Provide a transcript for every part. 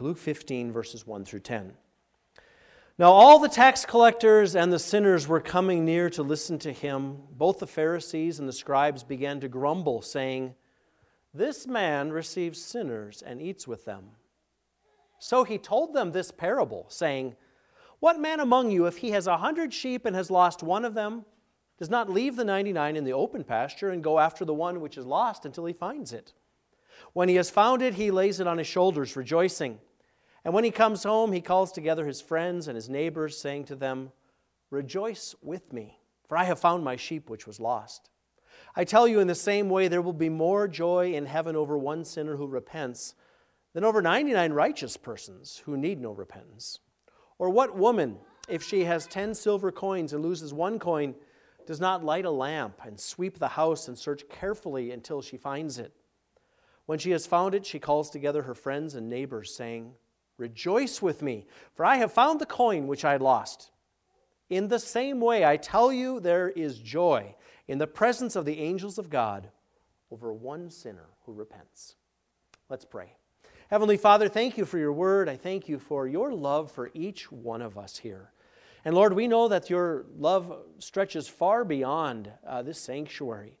Luke 15, verses 1 through 10. Now, all the tax collectors and the sinners were coming near to listen to him. Both the Pharisees and the scribes began to grumble, saying, This man receives sinners and eats with them. So he told them this parable, saying, What man among you, if he has a hundred sheep and has lost one of them, does not leave the ninety nine in the open pasture and go after the one which is lost until he finds it? When he has found it, he lays it on his shoulders, rejoicing. And when he comes home, he calls together his friends and his neighbors, saying to them, Rejoice with me, for I have found my sheep which was lost. I tell you, in the same way, there will be more joy in heaven over one sinner who repents than over 99 righteous persons who need no repentance. Or what woman, if she has 10 silver coins and loses one coin, does not light a lamp and sweep the house and search carefully until she finds it? When she has found it, she calls together her friends and neighbors, saying, Rejoice with me, for I have found the coin which I lost. In the same way, I tell you, there is joy in the presence of the angels of God over one sinner who repents. Let's pray. Heavenly Father, thank you for your word. I thank you for your love for each one of us here. And Lord, we know that your love stretches far beyond uh, this sanctuary.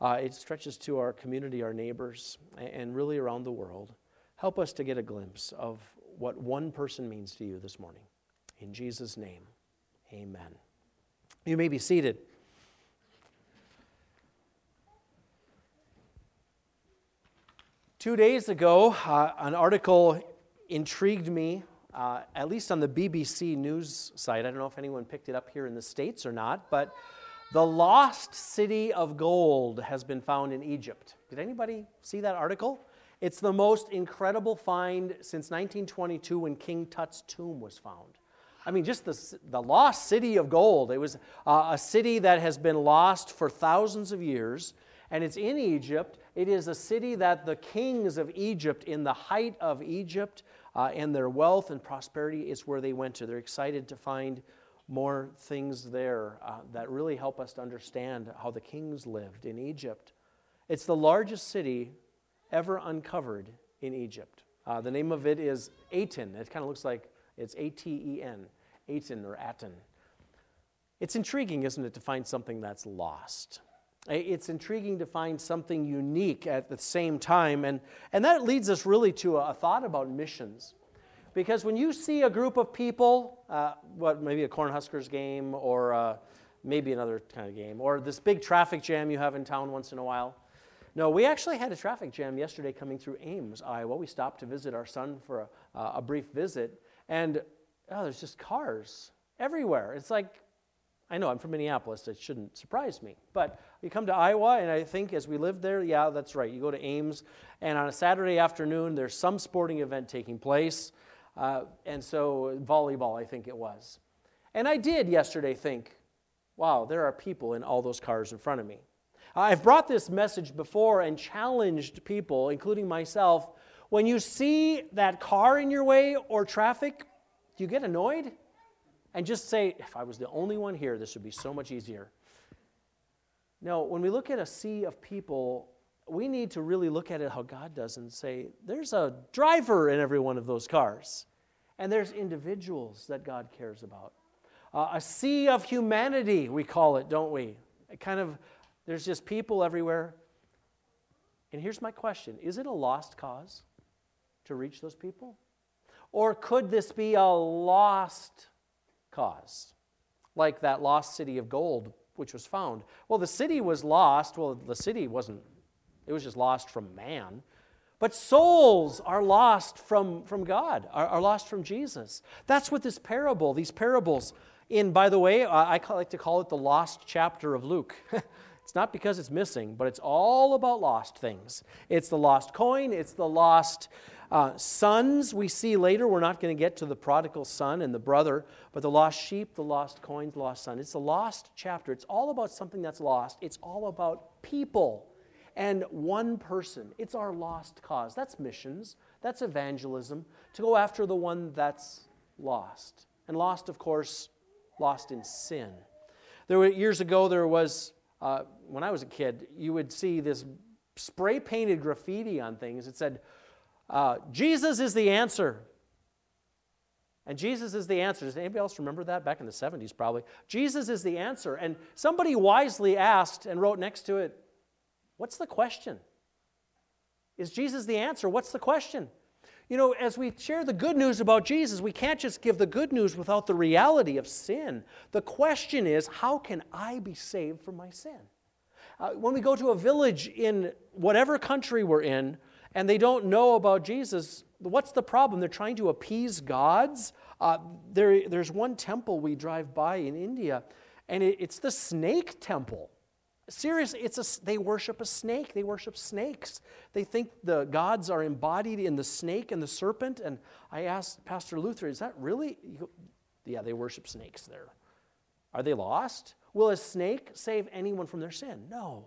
Uh, it stretches to our community, our neighbors, and really around the world. Help us to get a glimpse of what one person means to you this morning. In Jesus' name, amen. You may be seated. Two days ago, uh, an article intrigued me, uh, at least on the BBC News site. I don't know if anyone picked it up here in the States or not, but the lost city of gold has been found in Egypt. Did anybody see that article? It's the most incredible find since 1922 when King Tut's tomb was found. I mean, just the, the lost city of gold. It was uh, a city that has been lost for thousands of years, and it's in Egypt. It is a city that the kings of Egypt, in the height of Egypt uh, and their wealth and prosperity, is where they went to. They're excited to find more things there uh, that really help us to understand how the kings lived in Egypt. It's the largest city ever uncovered in Egypt. Uh, the name of it is Aten. It kind of looks like it's A T E N, Aten or Aten. It's intriguing, isn't it, to find something that's lost? It's intriguing to find something unique at the same time. And, and that leads us really to a, a thought about missions. Because when you see a group of people, uh, what, maybe a Cornhuskers game or uh, maybe another kind of game, or this big traffic jam you have in town once in a while, no, we actually had a traffic jam yesterday coming through Ames, Iowa. We stopped to visit our son for a, uh, a brief visit, and oh, there's just cars everywhere. It's like, I know I'm from Minneapolis, it shouldn't surprise me. But you come to Iowa, and I think as we live there, yeah, that's right. You go to Ames, and on a Saturday afternoon, there's some sporting event taking place. Uh, and so, volleyball, I think it was. And I did yesterday think, wow, there are people in all those cars in front of me. I've brought this message before and challenged people, including myself. When you see that car in your way or traffic, do you get annoyed? And just say, if I was the only one here, this would be so much easier. No, when we look at a sea of people, we need to really look at it how God does and say, there's a driver in every one of those cars, and there's individuals that God cares about. Uh, a sea of humanity, we call it, don't we? A kind of there's just people everywhere. And here's my question Is it a lost cause to reach those people? Or could this be a lost cause? Like that lost city of gold, which was found. Well, the city was lost. Well, the city wasn't, it was just lost from man. But souls are lost from, from God, are, are lost from Jesus. That's what this parable, these parables, in, by the way, I like to call it the lost chapter of Luke. It's not because it's missing, but it's all about lost things. It's the lost coin, it's the lost uh, sons we see later. We're not going to get to the prodigal son and the brother, but the lost sheep, the lost coins, the lost son. It's a lost chapter. It's all about something that's lost, it's all about people and one person. It's our lost cause. That's missions, that's evangelism, to go after the one that's lost. And lost, of course, lost in sin. There were, years ago, there was uh, when I was a kid, you would see this spray painted graffiti on things. It said, uh, Jesus is the answer. And Jesus is the answer. Does anybody else remember that? Back in the 70s, probably. Jesus is the answer. And somebody wisely asked and wrote next to it, What's the question? Is Jesus the answer? What's the question? You know, as we share the good news about Jesus, we can't just give the good news without the reality of sin. The question is, how can I be saved from my sin? Uh, when we go to a village in whatever country we're in and they don't know about Jesus, what's the problem? They're trying to appease gods. Uh, there, there's one temple we drive by in India, and it, it's the snake temple. Seriously, it's a, they worship a snake. They worship snakes. They think the gods are embodied in the snake and the serpent. And I asked Pastor Luther, is that really? yeah, they worship snakes there. Are they lost? Will a snake save anyone from their sin? No.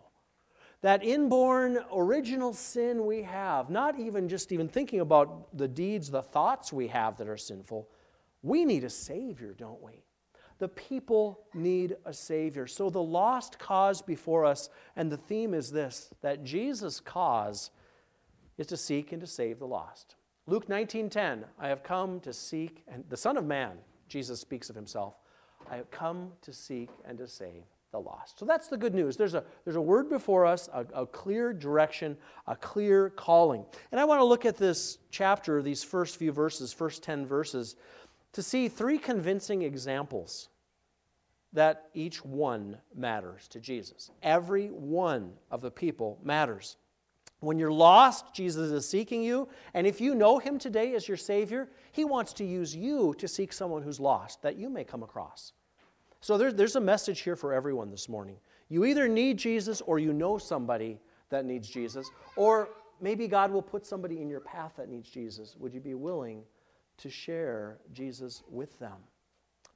That inborn original sin we have, not even just even thinking about the deeds, the thoughts we have that are sinful, we need a Savior, don't we? The people need a Savior. So the lost cause before us, and the theme is this that Jesus' cause is to seek and to save the lost. Luke 19:10, I have come to seek, and the Son of Man, Jesus speaks of himself, I have come to seek and to save the lost. So that's the good news. There's a, there's a word before us, a, a clear direction, a clear calling. And I want to look at this chapter, these first few verses, first 10 verses, to see three convincing examples that each one matters to Jesus. Every one of the people matters. When you're lost, Jesus is seeking you. And if you know him today as your Savior, he wants to use you to seek someone who's lost that you may come across. So there, there's a message here for everyone this morning. You either need Jesus or you know somebody that needs Jesus, or maybe God will put somebody in your path that needs Jesus. Would you be willing to share Jesus with them?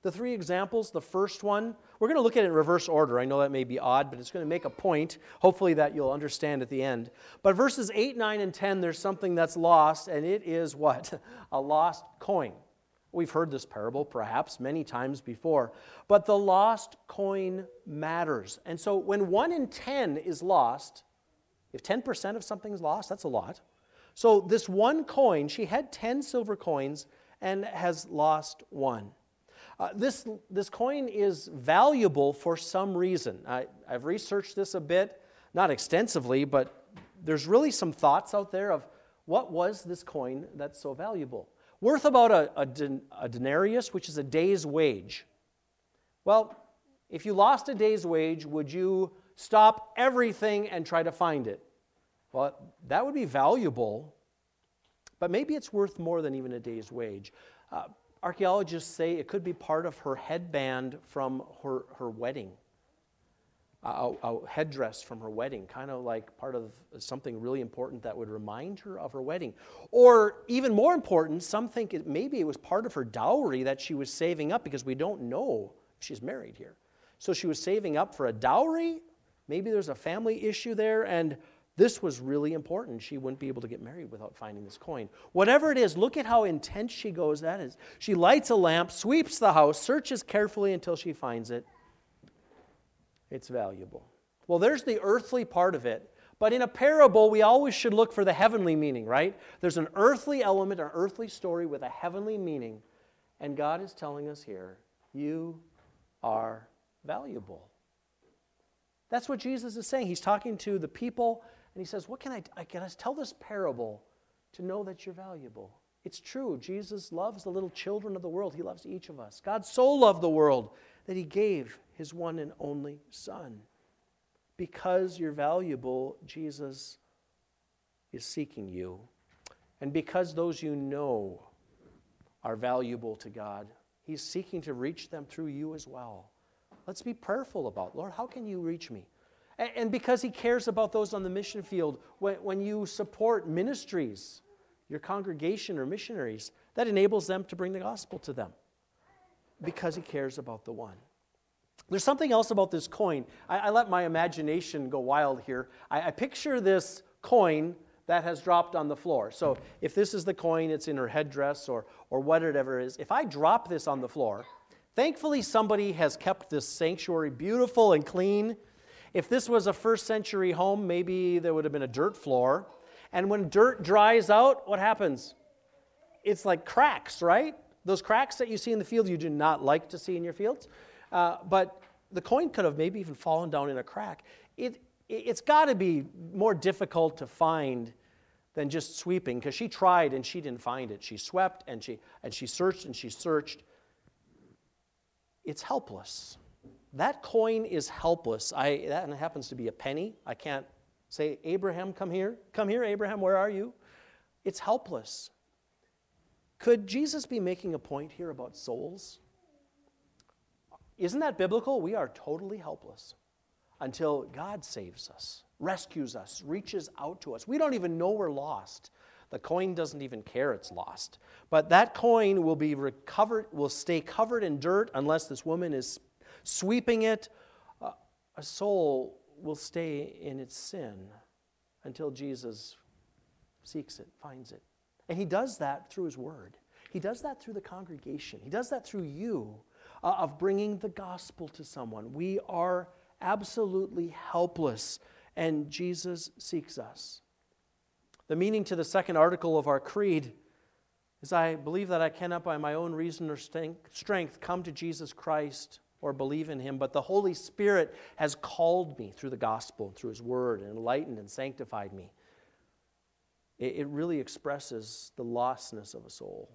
The three examples, the first one, we're going to look at it in reverse order. I know that may be odd, but it's going to make a point, hopefully, that you'll understand at the end. But verses 8, 9, and 10, there's something that's lost, and it is what? A lost coin. We've heard this parable perhaps many times before, but the lost coin matters. And so when 1 in 10 is lost, if 10% of something is lost, that's a lot. So this one coin, she had 10 silver coins and has lost one. Uh, this, this coin is valuable for some reason. I, I've researched this a bit, not extensively, but there's really some thoughts out there of what was this coin that's so valuable? Worth about a, a, a denarius, which is a day's wage. Well, if you lost a day's wage, would you stop everything and try to find it? Well, that would be valuable, but maybe it's worth more than even a day's wage. Uh, archaeologists say it could be part of her headband from her, her wedding, a, a headdress from her wedding, kind of like part of something really important that would remind her of her wedding. Or even more important, some think it, maybe it was part of her dowry that she was saving up because we don't know if she's married here. So she was saving up for a dowry. Maybe there's a family issue there, and this was really important. She wouldn't be able to get married without finding this coin. Whatever it is, look at how intense she goes. That is. She lights a lamp, sweeps the house, searches carefully until she finds it. It's valuable. Well, there's the earthly part of it. But in a parable, we always should look for the heavenly meaning, right? There's an earthly element, an earthly story with a heavenly meaning. And God is telling us here, you are valuable. That's what Jesus is saying. He's talking to the people and he says, What can I, I can I tell this parable to know that you're valuable? It's true. Jesus loves the little children of the world. He loves each of us. God so loved the world that he gave his one and only Son. Because you're valuable, Jesus is seeking you. And because those you know are valuable to God, he's seeking to reach them through you as well. Let's be prayerful about, Lord, how can you reach me? And because he cares about those on the mission field, when, you support ministries, your congregation or missionaries, that enables them to bring the gospel to them because he cares about the one. There's something else about this coin. I, I let my imagination go wild here. I, I picture this coin that has dropped on the floor. So if this is the coin, it's in her headdress or, or whatever it is. If I drop this on the floor, thankfully somebody has kept this sanctuary beautiful and clean if this was a first century home, maybe there would have been a dirt floor. And when dirt dries out, what happens? It's like cracks, right? Those cracks that you see in the field, you do not like to see in your fields. Uh, but the coin could have maybe even fallen down in a crack. It, it's got to be more difficult to find than just sweeping because she tried and she didn't find it. She swept and she, and she searched and she searched. It's helpless. That coin is helpless. I, that happens to be a penny. I can't say, Abraham, come here. Come here, Abraham, where are you? It's helpless. Could Jesus be making a point here about souls? Isn't that biblical? We are totally helpless until God saves us, rescues us, reaches out to us. We don't even know we're lost. The coin doesn't even care it's lost. But that coin will be recovered, will stay covered in dirt unless this woman is sweeping it. Uh, a soul will stay in its sin until Jesus seeks it, finds it. And he does that through his word. He does that through the congregation. He does that through you uh, of bringing the gospel to someone. We are absolutely helpless, and Jesus seeks us. The meaning to the second article of our creed is I believe that I cannot by my own reason or strength come to Jesus Christ or believe in him, but the Holy Spirit has called me through the gospel, and through his word, and enlightened and sanctified me. It really expresses the lostness of a soul.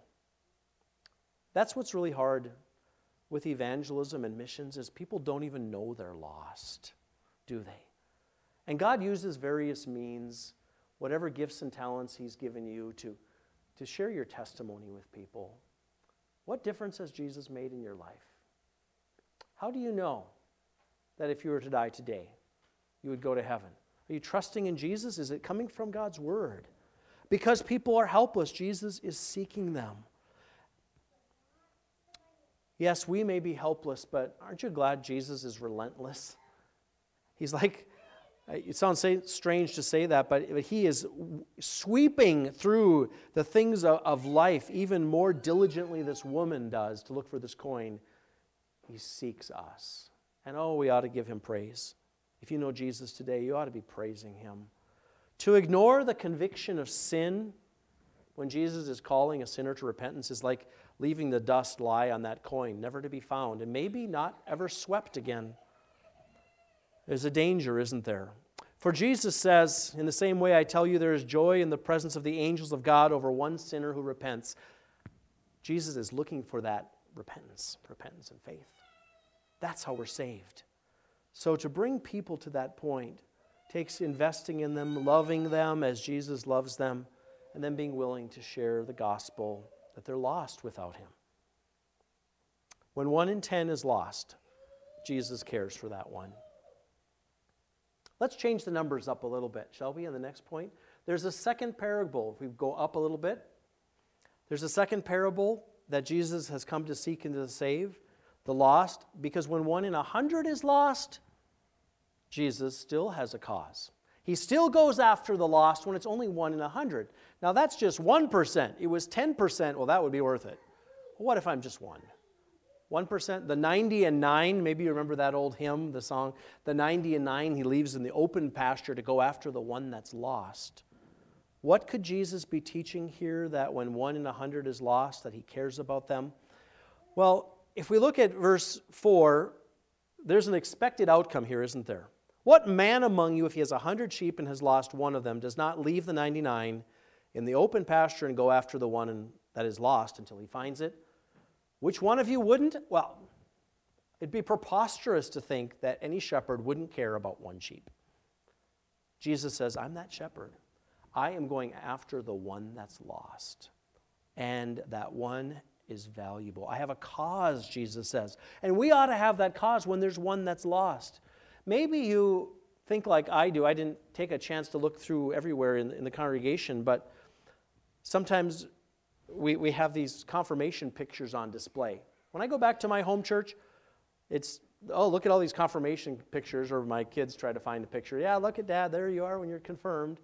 That's what's really hard with evangelism and missions is people don't even know they're lost, do they? And God uses various means, whatever gifts and talents He's given you, to, to share your testimony with people. What difference has Jesus made in your life? How do you know that if you were to die today, you would go to heaven? Are you trusting in Jesus? Is it coming from God's Word? Because people are helpless, Jesus is seeking them. Yes, we may be helpless, but aren't you glad Jesus is relentless? He's like, uh, it sounds strange to say that, but he is sweeping through the things of life even more diligently this woman does to look for this coin. He seeks us. And oh, we ought to give him praise. If you know Jesus today, you ought to be praising him. To ignore the conviction of sin when Jesus is calling a sinner to repentance is like leaving the dust lie on that coin, never to be found, and maybe not ever swept again. There's a danger, isn't there? For Jesus says, In the same way, I tell you, there is joy in the presence of the angels of God over one sinner who repents. Jesus is looking for that repentance, repentance and faith. That's how we're saved. So to bring people to that point takes investing in them, loving them as Jesus loves them, and then being willing to share the gospel that they're lost without Him. When one in ten is lost, Jesus cares for that one. Let's change the numbers up a little bit, shall we, on the next point? There's a second parable. If we go up a little bit, there's a second parable that Jesus has come to seek and to save the lost, because when one in a hundred is lost, Jesus still has a cause. He still goes after the lost when it's only one in a hundred. Now that's just 1%. It was 10%. Well, that would be worth it. what if I'm just one? 1%? The 90 and 9, maybe you remember that old hymn, the song, the 90 and 9, he leaves in the open pasture to go after the one that's lost. What could Jesus be teaching here that when one in a hundred is lost, that he cares about them? Well, if we look at verse 4, there's an expected outcome here, isn't there? What man among you, if he has a hundred sheep and has lost one of them, does not leave the 99 in the open pasture and go after the one that is lost until he finds it? Which one of you wouldn't? Well, it'd be preposterous to think that any shepherd wouldn't care about one sheep. Jesus says, I'm that shepherd. I am going after the one that's lost. And that one is valuable. I have a cause, Jesus says. And we ought to have that cause when there's one that's lost. Maybe you think like I do. I didn't take a chance to look through everywhere in, in the congregation, but Sometimes we, we have these confirmation pictures on display. When I go back to my home church, it's, oh, look at all these confirmation pictures, or my kids try to find a picture. Yeah, look at dad, there you are when you're confirmed.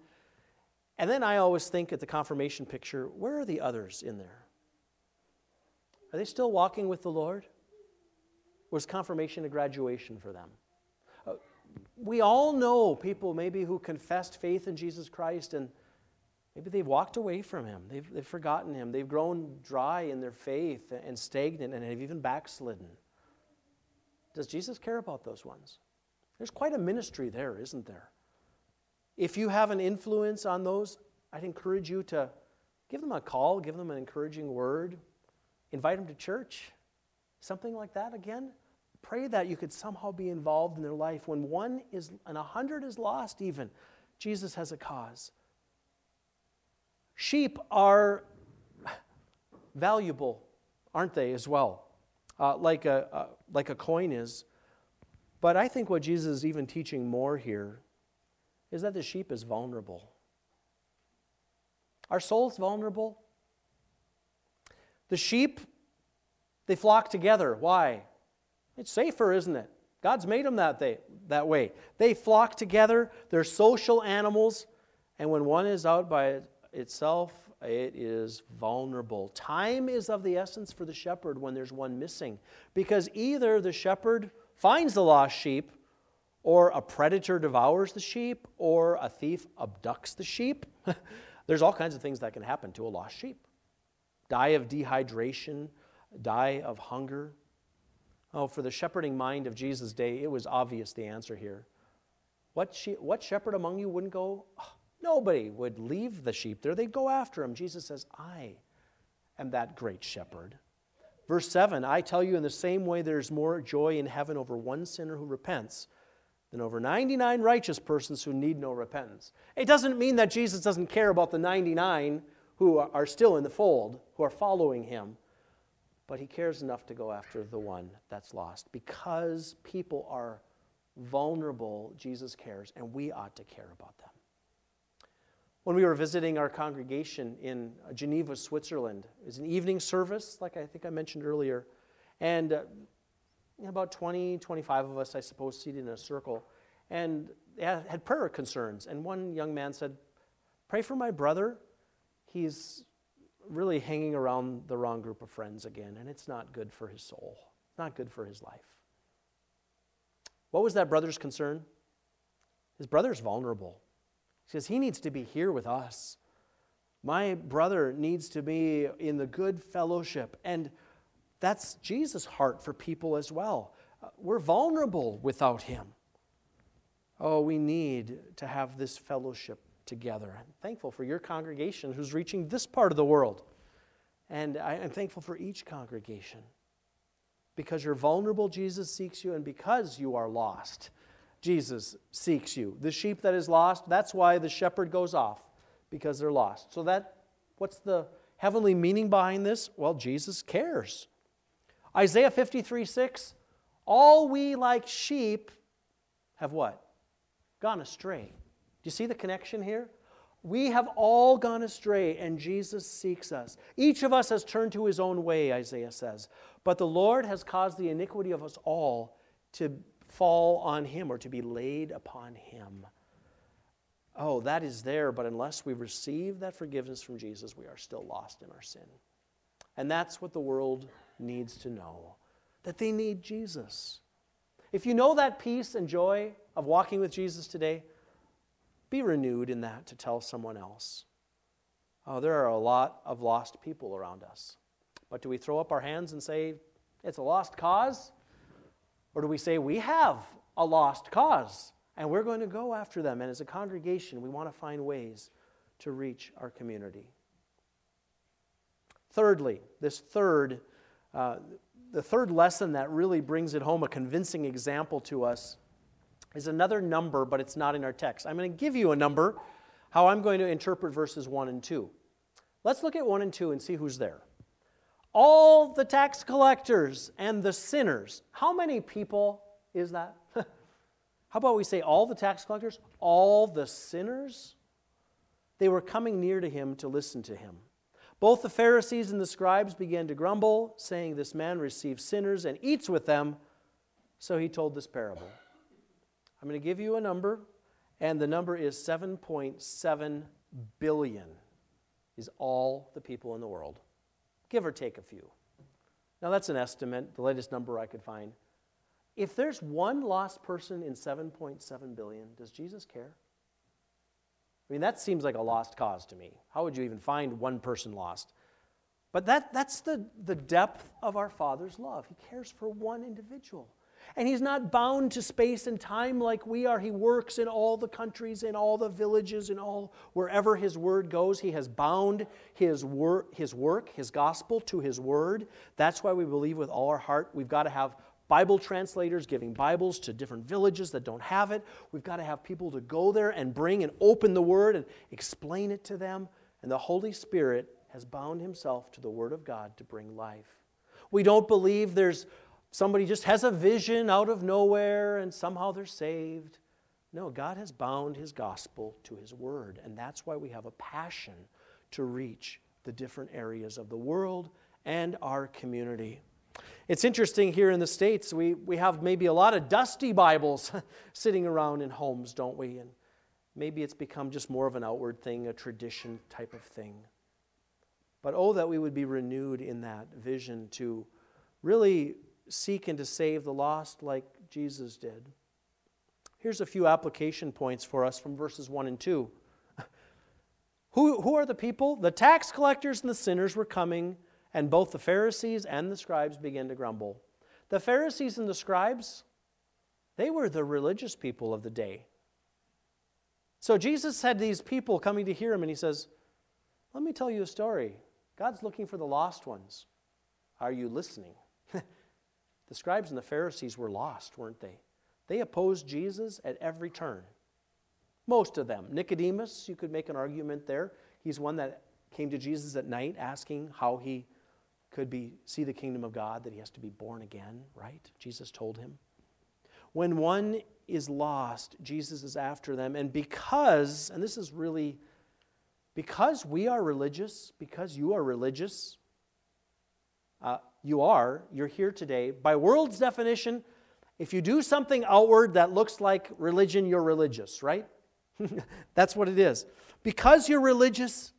And then I always think at the confirmation picture, where are the others in there? Are they still walking with the Lord? Was confirmation a graduation for them? Uh, we all know people maybe who confessed faith in Jesus Christ and Maybe they've walked away from him. They've, they've forgotten him. They've grown dry in their faith and stagnant and have even backslidden. Does Jesus care about those ones? There's quite a ministry there, isn't there? If you have an influence on those, I'd encourage you to give them a call, give them an encouraging word, invite them to church, something like that again. Pray that you could somehow be involved in their life. When one is, and a hundred is lost, even, Jesus has a cause. Sheep are valuable, aren't they, as well? Uh, like, a, uh, like a coin is. But I think what Jesus is even teaching more here is that the sheep is vulnerable. Our soul's vulnerable. The sheep, they flock together. Why? It's safer, isn't it? God's made them that, they, that way. They flock together, they're social animals, and when one is out by itself, it is vulnerable. Time is of the essence for the shepherd when there's one missing, because either the shepherd finds the lost sheep, or a predator devours the sheep, or a thief abducts the sheep. there's all kinds of things that can happen to a lost sheep die of dehydration, die of hunger. Oh, for the shepherding mind of Jesus' day, it was obvious the answer here. What, she, what shepherd among you wouldn't go? Oh, Nobody would leave the sheep there, they'd go after him. Jesus says, I am that great shepherd. Verse 7 I tell you, in the same way, there's more joy in heaven over one sinner who repents than over 99 righteous persons who need no repentance. It doesn't mean that Jesus doesn't care about the 99 who are still in the fold, who are following him, but he cares enough to go after the one that's lost. Because people are vulnerable, Jesus cares, and we ought to care about them. When we were visiting our congregation in Geneva, Switzerland, it was an evening service, like I think I mentioned earlier. And uh, about 20, 25 of us, I suppose, seated in a circle, and had prayer concerns. And one young man said, Pray for my brother. He's really hanging around the wrong group of friends again, and it's not good for his soul, not good for his life. What was that brother's concern? His brother's vulnerable. He says, He needs to be here with us. My brother needs to be in the good fellowship. And that's Jesus' heart for people as well. Uh, we're vulnerable without Him. Oh, we need to have this fellowship together. I'm thankful for your congregation who's reaching this part of the world. And I'm thankful for each congregation. Because you're vulnerable, Jesus seeks you, and because you are lost, Jesus seeks you. The sheep that is lost, that's why the shepherd goes off, because they're lost. So that what's the heavenly meaning behind this? Well, Jesus cares. Isaiah 53 6, all we like sheep have what? Gone astray. Do you see the connection here? We have all gone astray, and Jesus seeks us. Each of us has turned to his own way, Isaiah says. But the Lord has caused the iniquity of us all to fall on him or to be laid upon him. Oh, that is there, but unless we receive that forgiveness from Jesus, we are still lost in our sin. And that's what the world needs to know that they need Jesus. If you know that peace and joy of walking with Jesus today, be renewed in that to tell someone else. Oh, there are a lot of lost people around us. But do we throw up our hands and say, it's a lost cause? Or do we say, we have a lost cause and we're going to go after them? And as a congregation, we want to find ways to reach our community. Thirdly, this third, uh, the third lesson that really brings it home, a convincing example to us, is another number, but it's not in our text. I'm going to give you a number, how I'm going to interpret verses 1 and 2. Let's look at 1 and 2 and see who's there all the tax collectors and the sinners. How many people is that? How about we say all the tax collectors, all the sinners? They were coming near to him to listen to him. Both the Pharisees and the scribes began to grumble, saying, This man receives sinners and eats with them. So he told this parable. I'm going to give you a number, and the number is 7.7 billion, is all the people in the world give or take a few. Now, that's an estimate, the latest number I could find. If there's one lost person in 7.7 billion, does Jesus care? I mean, that seems like a lost cause to me. How would you even find one person lost? But that, that's the, the depth of our Father's love. He cares for one individual. And He's not bound to space and time like we are. He works in all the countries, in all the villages, in all wherever His word goes. He has bound His, wor- his work, His gospel to His word. That's why we believe with all our heart we've got to have Bible translators giving Bibles to different villages that don't have it. We've got to have people to go there and bring and open the Word and explain it to them. And the Holy Spirit has bound himself to the Word of God to bring life. We don't believe there's somebody just has a vision out of nowhere and somehow they're saved. No, God has bound his gospel to his word, and that's why we have a passion to reach the different areas of the world and our community. It's interesting here in the States, we, we have maybe a lot of dusty Bibles sitting around in homes, don't we? And maybe it's become just more of an outward thing, a tradition type of thing. But oh, that we would be renewed in that vision to really seek and to save the lost like Jesus did. Here's a few application points for us from verses 1 and 2. Who, who are the people? The tax collectors and the sinners were coming and both the Pharisees and the scribes began to grumble. The Pharisees and the scribes, they were the religious people of the day. So Jesus had these people coming to hear him, and he says, Let me tell you a story. God's looking for the lost ones. Are you listening? the scribes and the Pharisees were lost, weren't they? They opposed Jesus at every turn. Most of them. Nicodemus, you could make an argument there. He's one that came to Jesus at night asking how he could be see the kingdom of God, that he has to be born again, right? Jesus told him. When one is lost, Jesus is after them. And because, and this is really, because we are religious, because you are religious, uh, you are, you're here today. By world's definition, if you do something outward that looks like religion, you're religious, right? That's what it is. Because you're religious,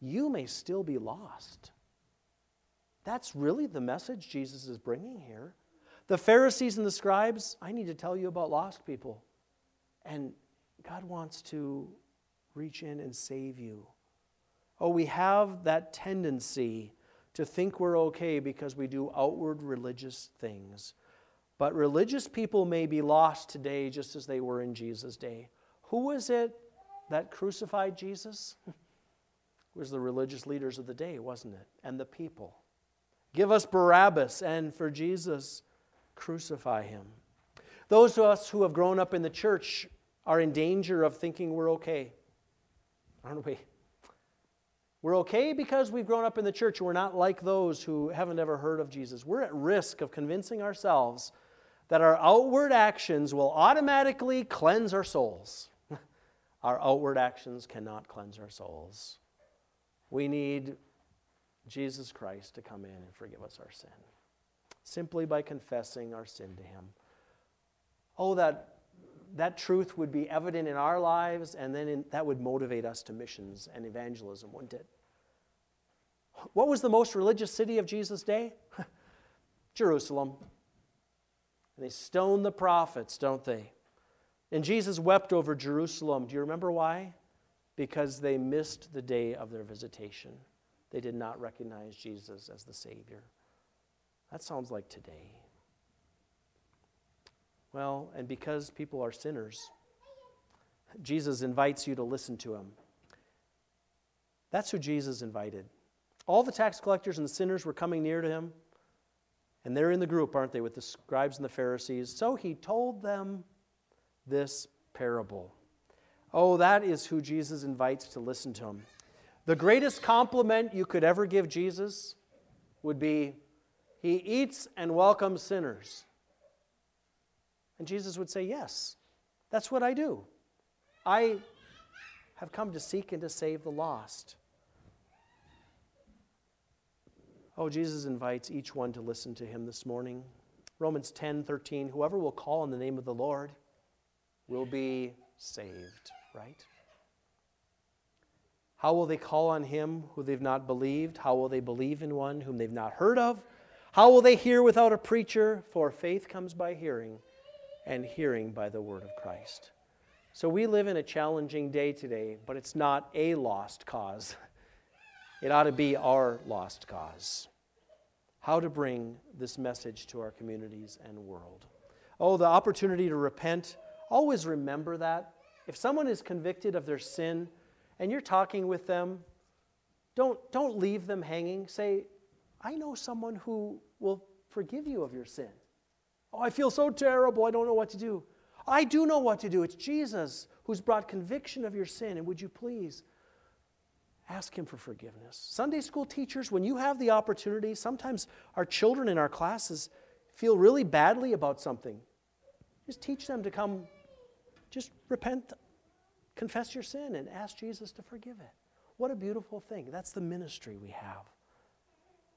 you may still be lost. That's really the message Jesus is bringing here. The Pharisees and the scribes, I need to tell you about lost people. And God wants to reach in and save you. Oh, we have that tendency to think we're okay because we do outward religious things. But religious people may be lost today just as they were in Jesus' day. Who was it that crucified Jesus? it was the religious leaders of the day, wasn't it? And the people. Give us Barabbas, and for Jesus, crucify him. Those of us who have grown up in the church are in danger of thinking we're okay, aren't we? We're okay because we've grown up in the church. We're not like those who haven't ever heard of Jesus. We're at risk of convincing ourselves that our outward actions will automatically cleanse our souls. our outward actions cannot cleanse our souls. We need Jesus Christ to come in and forgive us our sin. Simply by confessing our sin to Him. Oh, that, that truth would be evident in our lives, and then in, that would motivate us to missions and evangelism, wouldn't it? What was the most religious city of Jesus' day? Jerusalem. And they stoned the prophets, don't they? And Jesus wept over Jerusalem. Do you remember why? Because they missed the day of their visitation. They did not recognize Jesus as the Savior. That sounds like today. Well, and because people are sinners, Jesus invites you to listen to him. That's who Jesus invited. All the tax collectors and the sinners were coming near to him, and they're in the group, aren't they, with the scribes and the Pharisees. So he told them this parable. Oh, that is who Jesus invites to listen to him. The greatest compliment you could ever give Jesus would be, He eats and welcomes sinners. And Jesus would say, Yes, that's what I do. I have come to seek and to save the lost. Oh, Jesus invites each one to listen to him this morning. Romans 10 13, whoever will call on the name of the Lord will be saved, right? How will they call on him who they've not believed? How will they believe in one whom they've not heard of? How will they hear without a preacher? For faith comes by hearing, and hearing by the word of Christ. So we live in a challenging day today, but it's not a lost cause. It ought to be our lost cause. How to bring this message to our communities and world. Oh, the opportunity to repent. Always remember that. If someone is convicted of their sin and you're talking with them, don't, don't leave them hanging. Say, I know someone who will forgive you of your sin. Oh, I feel so terrible. I don't know what to do. I do know what to do. It's Jesus who's brought conviction of your sin. And would you please ask Him for forgiveness? Sunday school teachers, when you have the opportunity, sometimes our children in our classes feel really badly about something. Just teach them to come, just repent, confess your sin, and ask Jesus to forgive it. What a beautiful thing. That's the ministry we have.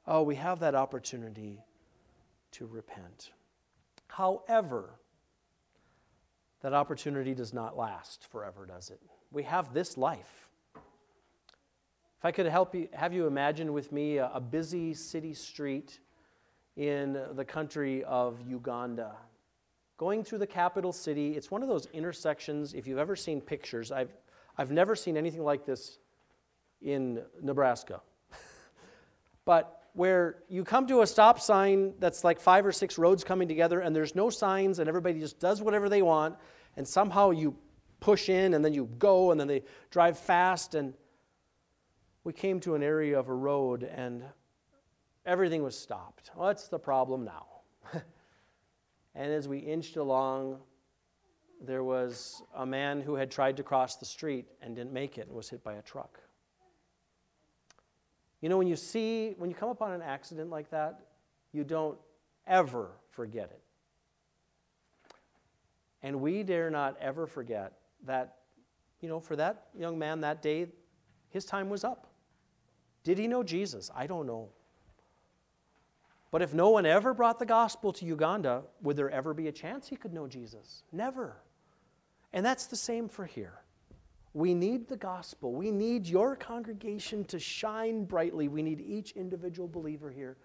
Oh, we have that opportunity to repent. However, that opportunity does not last forever, does it? We have this life. If I could help you, have you imagine with me a, a busy city street in the country of Uganda. Going through the capital city, it's one of those intersections, if you've ever seen pictures, I've, I've never seen anything like this in Nebraska. but where you come to a stop sign that's like five or six roads coming together and there's no signs and everybody just does whatever they want and somehow you push in and then you go and then they drive fast and we came to an area of a road and everything was stopped. What's the problem now? and as we inched along, there was a man who had tried to cross the street and didn't make it and was hit by a truck. You know, when you see, when you come upon an accident like that, you don't ever forget it. And we dare not ever forget that, you know, for that young man that day, his time was up. Did he know Jesus? I don't know. But if no one ever brought the gospel to Uganda, would there ever be a chance he could know Jesus? Never. And that's the same for here. We need the gospel. We need your congregation to shine brightly. We need each individual believer here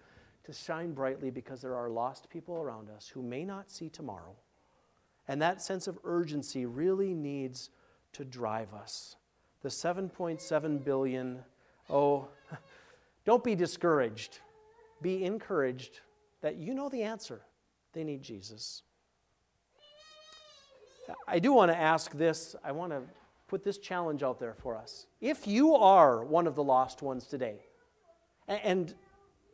to shine brightly because there are lost people around us who may not see tomorrow. And that sense of urgency really needs to drive us. The 7.7 billion, oh, don't be discouraged. Be encouraged that you know the answer. They need Jesus. I do want to ask this. I want to put this challenge out there for us. If you are one of the lost ones today, and,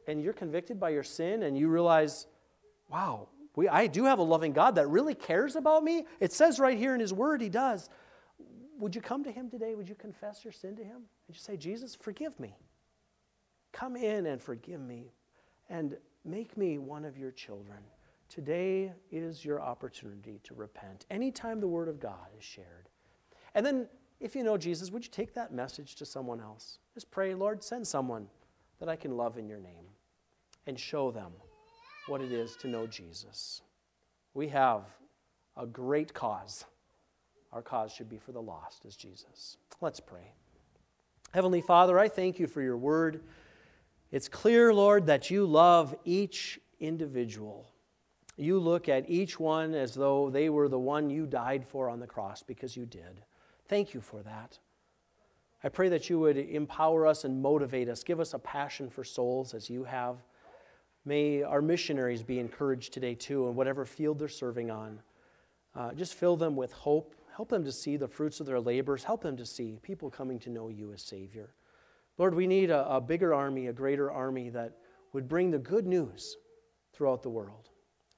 and you're convicted by your sin and you realize, wow, we, I do have a loving God that really cares about me, it says right here in His Word, He does. Would you come to Him today? Would you confess your sin to Him? And you say, Jesus, forgive me. Come in and forgive me and make me one of your children. Today is your opportunity to repent. Anytime the Word of God is shared, and then, if you know Jesus, would you take that message to someone else? Just pray, Lord, send someone that I can love in your name and show them what it is to know Jesus. We have a great cause. Our cause should be for the lost as Jesus. Let's pray. Heavenly Father, I thank you for your word. It's clear, Lord, that you love each individual. You look at each one as though they were the one you died for on the cross because you did. Thank you for that. I pray that you would empower us and motivate us, give us a passion for souls as you have. May our missionaries be encouraged today, too, in whatever field they're serving on. Uh, just fill them with hope. Help them to see the fruits of their labors. Help them to see people coming to know you as Savior. Lord, we need a, a bigger army, a greater army that would bring the good news throughout the world.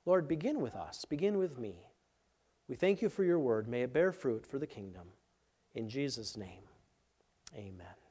Lord, begin with us, begin with me. We thank you for your word. May it bear fruit for the kingdom. In Jesus' name, amen.